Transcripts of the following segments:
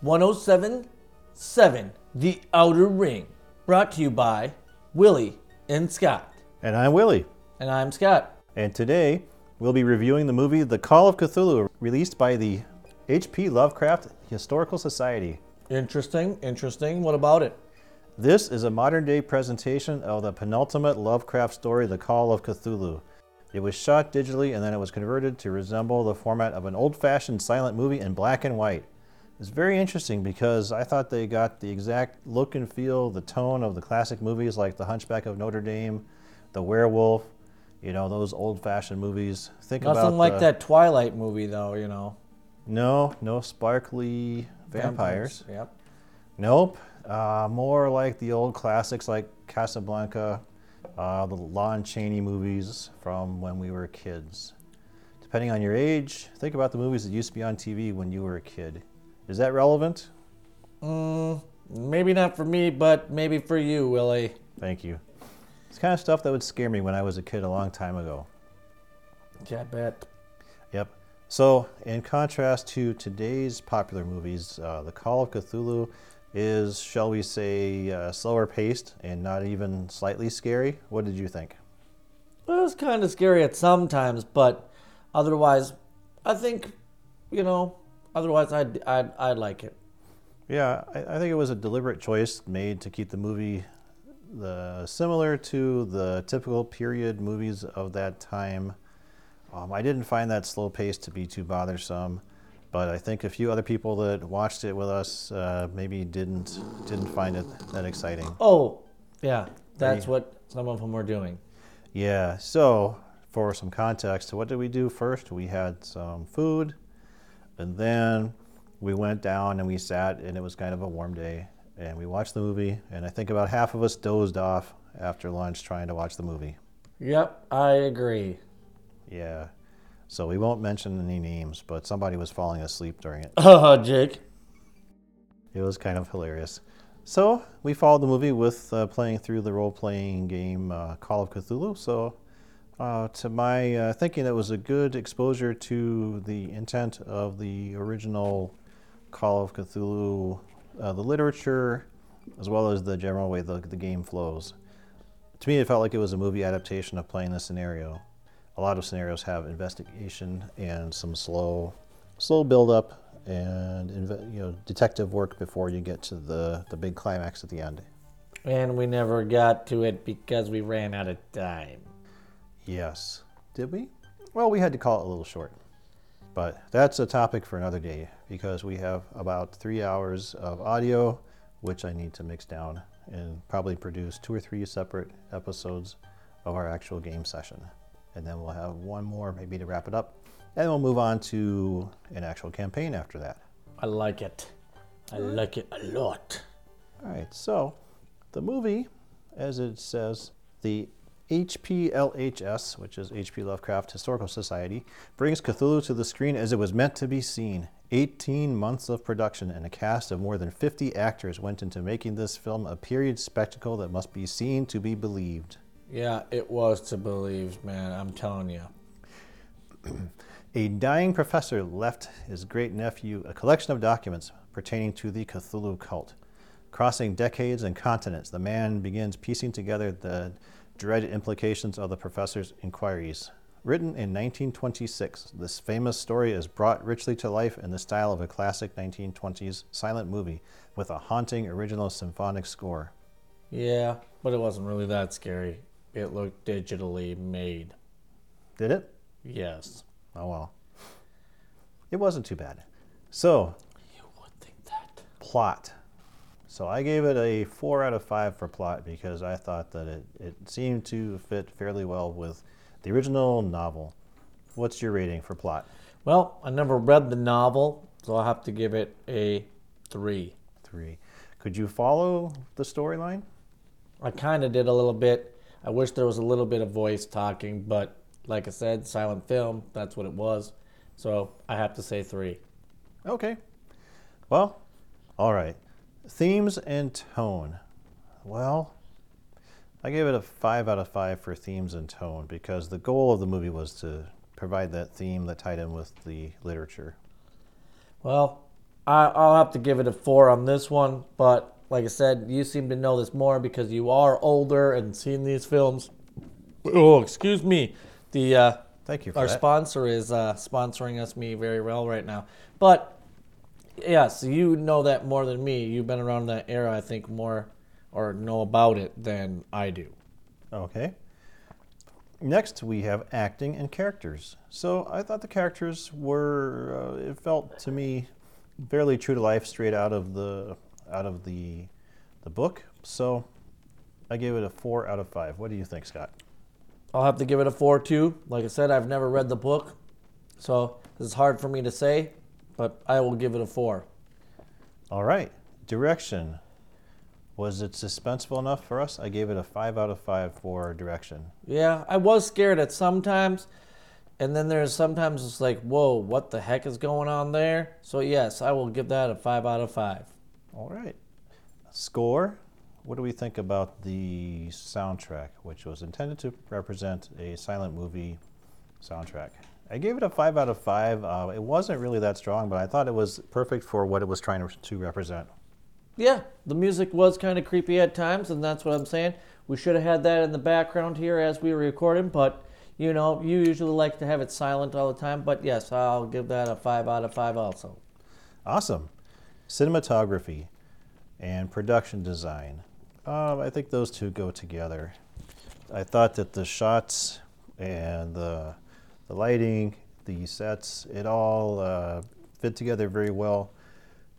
1077 The Outer Ring. Brought to you by Willie and Scott. And I'm Willie. And I'm Scott. And today we'll be reviewing the movie The Call of Cthulhu, released by the H.P. Lovecraft Historical Society. Interesting, interesting. What about it? This is a modern day presentation of the penultimate Lovecraft story, The Call of Cthulhu. It was shot digitally and then it was converted to resemble the format of an old fashioned silent movie in black and white. It's very interesting because I thought they got the exact look and feel, the tone of the classic movies like The Hunchback of Notre Dame, The Werewolf, you know, those old fashioned movies. Think Nothing about like the, that Twilight movie, though, you know. No, no sparkly vampires. vampires. Yep. Nope. Uh, more like the old classics like Casablanca, uh, the Lon Chaney movies from when we were kids. Depending on your age, think about the movies that used to be on TV when you were a kid. Is that relevant? Mm, maybe not for me, but maybe for you, Willie. Thank you. It's kind of stuff that would scare me when I was a kid a long time ago. Yeah, I bet. Yep. So, in contrast to today's popular movies, uh, The Call of Cthulhu is, shall we say, uh, slower paced and not even slightly scary. What did you think? It was kind of scary at some times, but otherwise, I think, you know, otherwise I'd, I'd, I'd like it. Yeah, I, I think it was a deliberate choice made to keep the movie the similar to the typical period movies of that time. Um, I didn't find that slow pace to be too bothersome, but I think a few other people that watched it with us uh, maybe didn't didn't find it that exciting. Oh, yeah, that's what some of them were doing. Yeah. So for some context, what did we do first? We had some food, and then we went down and we sat, and it was kind of a warm day, and we watched the movie. And I think about half of us dozed off after lunch trying to watch the movie. Yep, I agree. Yeah. So we won't mention any names, but somebody was falling asleep during it. Uh, Jake. It was kind of hilarious. So we followed the movie with uh, playing through the role-playing game uh, Call of Cthulhu. So uh, to my uh, thinking, it was a good exposure to the intent of the original Call of Cthulhu, uh, the literature, as well as the general way the, the game flows. To me, it felt like it was a movie adaptation of playing the scenario a lot of scenarios have investigation and some slow, slow build up and you know detective work before you get to the the big climax at the end. And we never got to it because we ran out of time. Yes. Did we? Well, we had to call it a little short. But that's a topic for another day because we have about three hours of audio, which I need to mix down and probably produce two or three separate episodes of our actual game session and then we'll have one more maybe to wrap it up. And we'll move on to an actual campaign after that. I like it. I like it a lot. All right, so the movie, as it says, the HPLHS, which is HP Lovecraft Historical Society, brings Cthulhu to the screen as it was meant to be seen. 18 months of production and a cast of more than 50 actors went into making this film a period spectacle that must be seen to be believed. Yeah, it was to believe, man. I'm telling you. a dying professor left his great nephew a collection of documents pertaining to the Cthulhu cult. Crossing decades and continents, the man begins piecing together the dread implications of the professor's inquiries. Written in 1926, this famous story is brought richly to life in the style of a classic 1920s silent movie with a haunting original symphonic score. Yeah, but it wasn't really that scary it looked digitally made. Did it? Yes. Oh well. It wasn't too bad. So, you would think that. Plot. So I gave it a four out of five for plot because I thought that it, it seemed to fit fairly well with the original novel. What's your rating for plot? Well, I never read the novel, so I'll have to give it a three. Three. Could you follow the storyline? I kind of did a little bit. I wish there was a little bit of voice talking, but like I said, silent film, that's what it was. So I have to say three. Okay. Well, all right. Themes and tone. Well, I gave it a five out of five for themes and tone because the goal of the movie was to provide that theme that tied in with the literature. Well, I, I'll have to give it a four on this one, but like I said, you seem to know this more because you are older and seen these films. Oh, excuse me. The uh, Thank you for our that. sponsor is uh, sponsoring us me very well right now. But yes, you know that more than me. You've been around that era, I think, more or know about it than I do. Okay. Next, we have acting and characters. So I thought the characters were, uh, it felt to me fairly true to life, straight out of the out of the the book. So I gave it a four out of five. What do you think, Scott? I'll have to give it a four too. Like I said, I've never read the book, so this is hard for me to say, but I will give it a four. All right. Direction. Was it suspenseful enough for us? I gave it a five out of five for direction. Yeah, I was scared at some times, and then there's sometimes it's like, whoa, what the heck is going on there? So yes, I will give that a five out of five. All right. Score. What do we think about the soundtrack, which was intended to represent a silent movie soundtrack? I gave it a five out of five. Uh, it wasn't really that strong, but I thought it was perfect for what it was trying to, to represent. Yeah, the music was kind of creepy at times, and that's what I'm saying. We should have had that in the background here as we were recording, but you know, you usually like to have it silent all the time. But yes, I'll give that a five out of five also. Awesome. Cinematography and production design. Um, I think those two go together. I thought that the shots and the, the lighting, the sets, it all uh, fit together very well.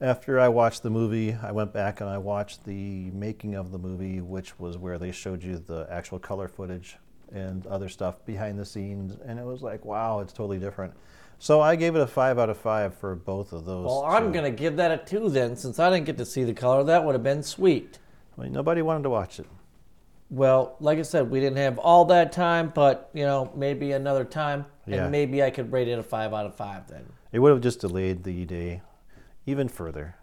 After I watched the movie, I went back and I watched the making of the movie, which was where they showed you the actual color footage and other stuff behind the scenes, and it was like, wow, it's totally different. So I gave it a five out of five for both of those. Well, I'm gonna give that a two then, since I didn't get to see the color. That would have been sweet. I mean, nobody wanted to watch it. Well, like I said, we didn't have all that time, but you know, maybe another time, Yeah. and maybe I could rate it a five out of five then. It would have just delayed the day even further.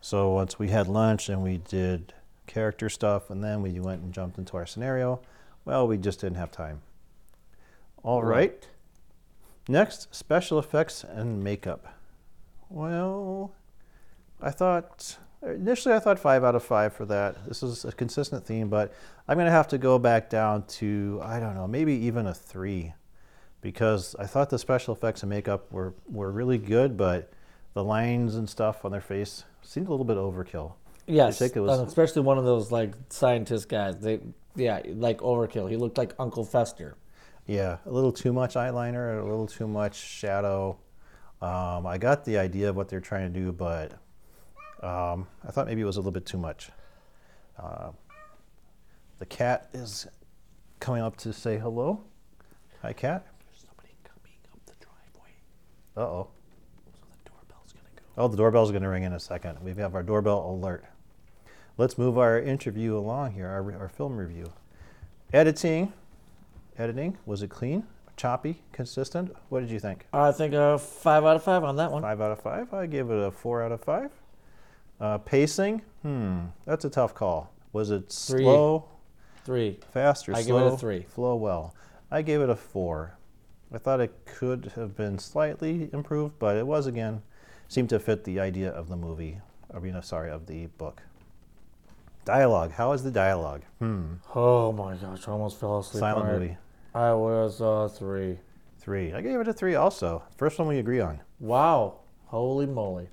So once we had lunch and we did character stuff, and then we went and jumped into our scenario, well, we just didn't have time. All right. Next, special effects and makeup. Well, I thought initially I thought five out of five for that. This is a consistent theme, but I'm gonna have to go back down to I don't know, maybe even a three, because I thought the special effects and makeup were were really good, but the lines and stuff on their face seemed a little bit overkill. Yes, think it was- uh, especially one of those like scientist guys. They, yeah, like overkill. He looked like Uncle Fester. Yeah, a little too much eyeliner, a little too much shadow. Um, I got the idea of what they're trying to do, but um, I thought maybe it was a little bit too much. Uh, the cat is coming up to say hello. Hi, cat. Somebody coming up the driveway, Uh oh. so the doorbell's gonna go. Oh, the doorbell's going to ring in a second. We have our doorbell alert. Let's move our interview along here, our, our film review. Editing. Editing. Was it clean? Choppy? Consistent? What did you think? I think a five out of five on that one. Five out of five. I give it a four out of five. Uh, pacing. Hmm. That's a tough call. Was it Three. slow, Three. fast, or I give it a slow? three. Flow well. I gave it a four. I thought it could have been slightly improved, but it was again seemed to fit the idea of the movie. I mean, sorry, of the book. Dialogue. How is the dialogue? Hmm. Oh my gosh, I almost fell asleep. Silent movie. I was uh, three. Three. I gave it a three also. First one we agree on. Wow. Holy moly.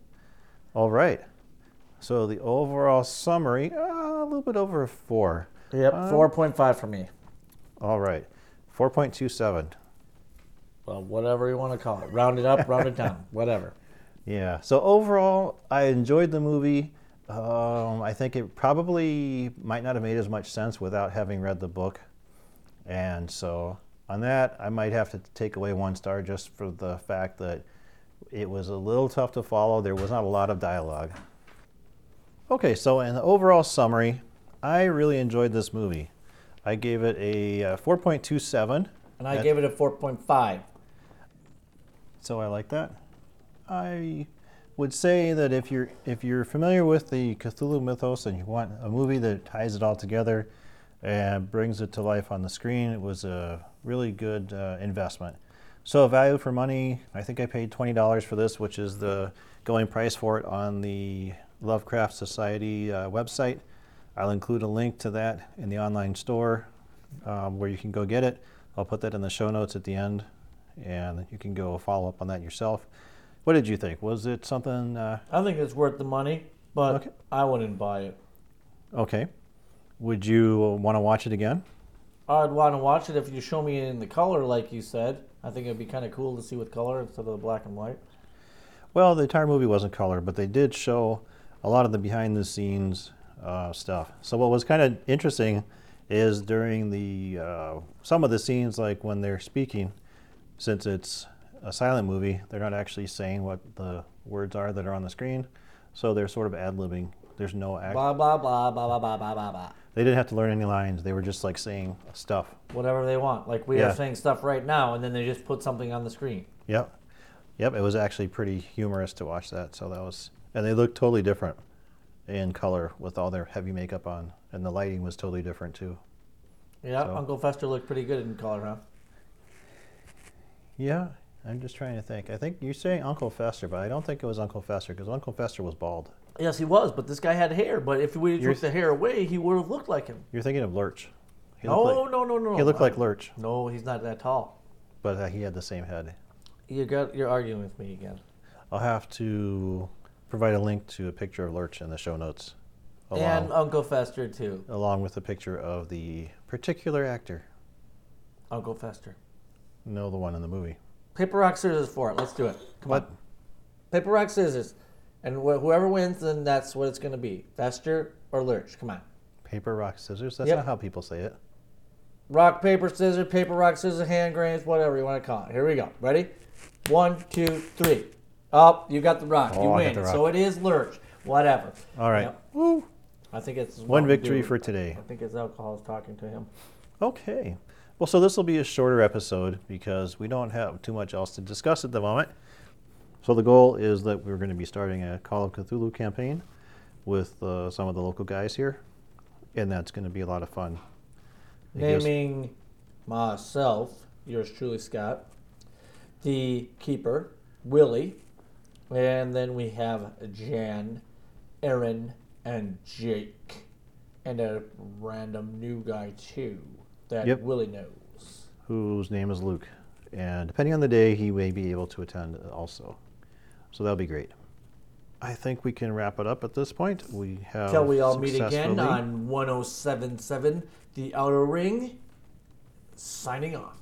All right. So the overall summary, uh, a little bit over four. Yep, Uh, 4.5 for me. All right. 4.27. Well, whatever you want to call it. Round it up, round it down, whatever. Yeah. So overall, I enjoyed the movie. Um, I think it probably might not have made as much sense without having read the book. And so on that, I might have to take away one star just for the fact that it was a little tough to follow. There was not a lot of dialogue. Okay, so in the overall summary, I really enjoyed this movie. I gave it a uh, 4.27. And I gave it a 4.5. So I like that. I would say that if you're if you're familiar with the Cthulhu mythos and you want a movie that ties it all together and brings it to life on the screen, it was a really good uh, investment. So value for money. I think I paid twenty dollars for this, which is the going price for it on the Lovecraft Society uh, website. I'll include a link to that in the online store um, where you can go get it. I'll put that in the show notes at the end, and you can go follow up on that yourself. What did you think? Was it something? Uh, I think it's worth the money, but Okay. I wouldn't buy it. okay. Would you want to watch it again? I'd want to watch it if you show me in the color, like you said. I think it'd be kind of cool to see with color instead of the black and white. Well, the entire movie wasn't color, but they did show a lot of the behind the scenes uh, stuff. So what was kind of interesting is during the uh, some of the scenes, like when they're speaking, since it's a silent movie, they're not actually saying what the words are that are on the screen. So they're sort of ad libbing. There's no act. Blah blah blah blah blah blah blah blah blah. They didn't have to learn any lines. They were just like saying stuff. Whatever they want. Like we Yeah. are saying stuff right now, and then they just put something on the screen. Yep. Yep. It was actually pretty humorous to watch that. So that was, and they looked totally different in color with all their heavy makeup on, and the lighting was totally different too. Yeah, So- Uncle Fester looked pretty good in color, huh? Yeah. I'm just trying to think. I think you're saying Uncle Fester, but I don't think it was Uncle Fester because Uncle Fester was bald. Yes, he was, but this guy had hair. But if we You're- took the hair away, he would have looked like him. You're thinking of Lurch. He No, looked like, no, no, no. He looked like Lurch, No, he's not that tall. but uh, he had the same head. You got you're arguing with me again. I'll have to provide a link to a picture of Lurch in the show notes, along, And Uncle Fester too. along with a picture of the particular actor. Uncle Fester. No, the one in the movie. Paper rock scissors for it. Let's do it. Come What? on. Paper rock scissors, and wh- whoever wins, then that's what it's going to be. Fester or Lurch. Come on. Paper, rock, scissors? That's Yep. not how people say it. Rock paper scissors. Paper rock scissors. Hand grenades. Whatever you want to call it. Here we go. Ready? One, two, three. Oh, you got the rock. Oh, you I got win. the rock. So it is Lurch. Whatever. All right. Yep. Woo. I think it's One victory for today. I think his alcohol is talking to him. Okay. Well, so this will be a shorter episode because we don't have too much else to discuss at the moment. So the goal is that we're going to be starting a Call of Cthulhu campaign with uh, some of the local guys here, and that's going to be a lot of fun. Naming myself, yours truly, Scott, the keeper, Willie, and then we have Jan, Aaron, and Jake, and a random new guy too that Yep. Willie knows. whose name is Luke, and depending on the day, he may be able to attend also. So that'll be great. I think we can wrap it up at this point. We have Till we all meet again on 1077 The Outer Ring. Signing off.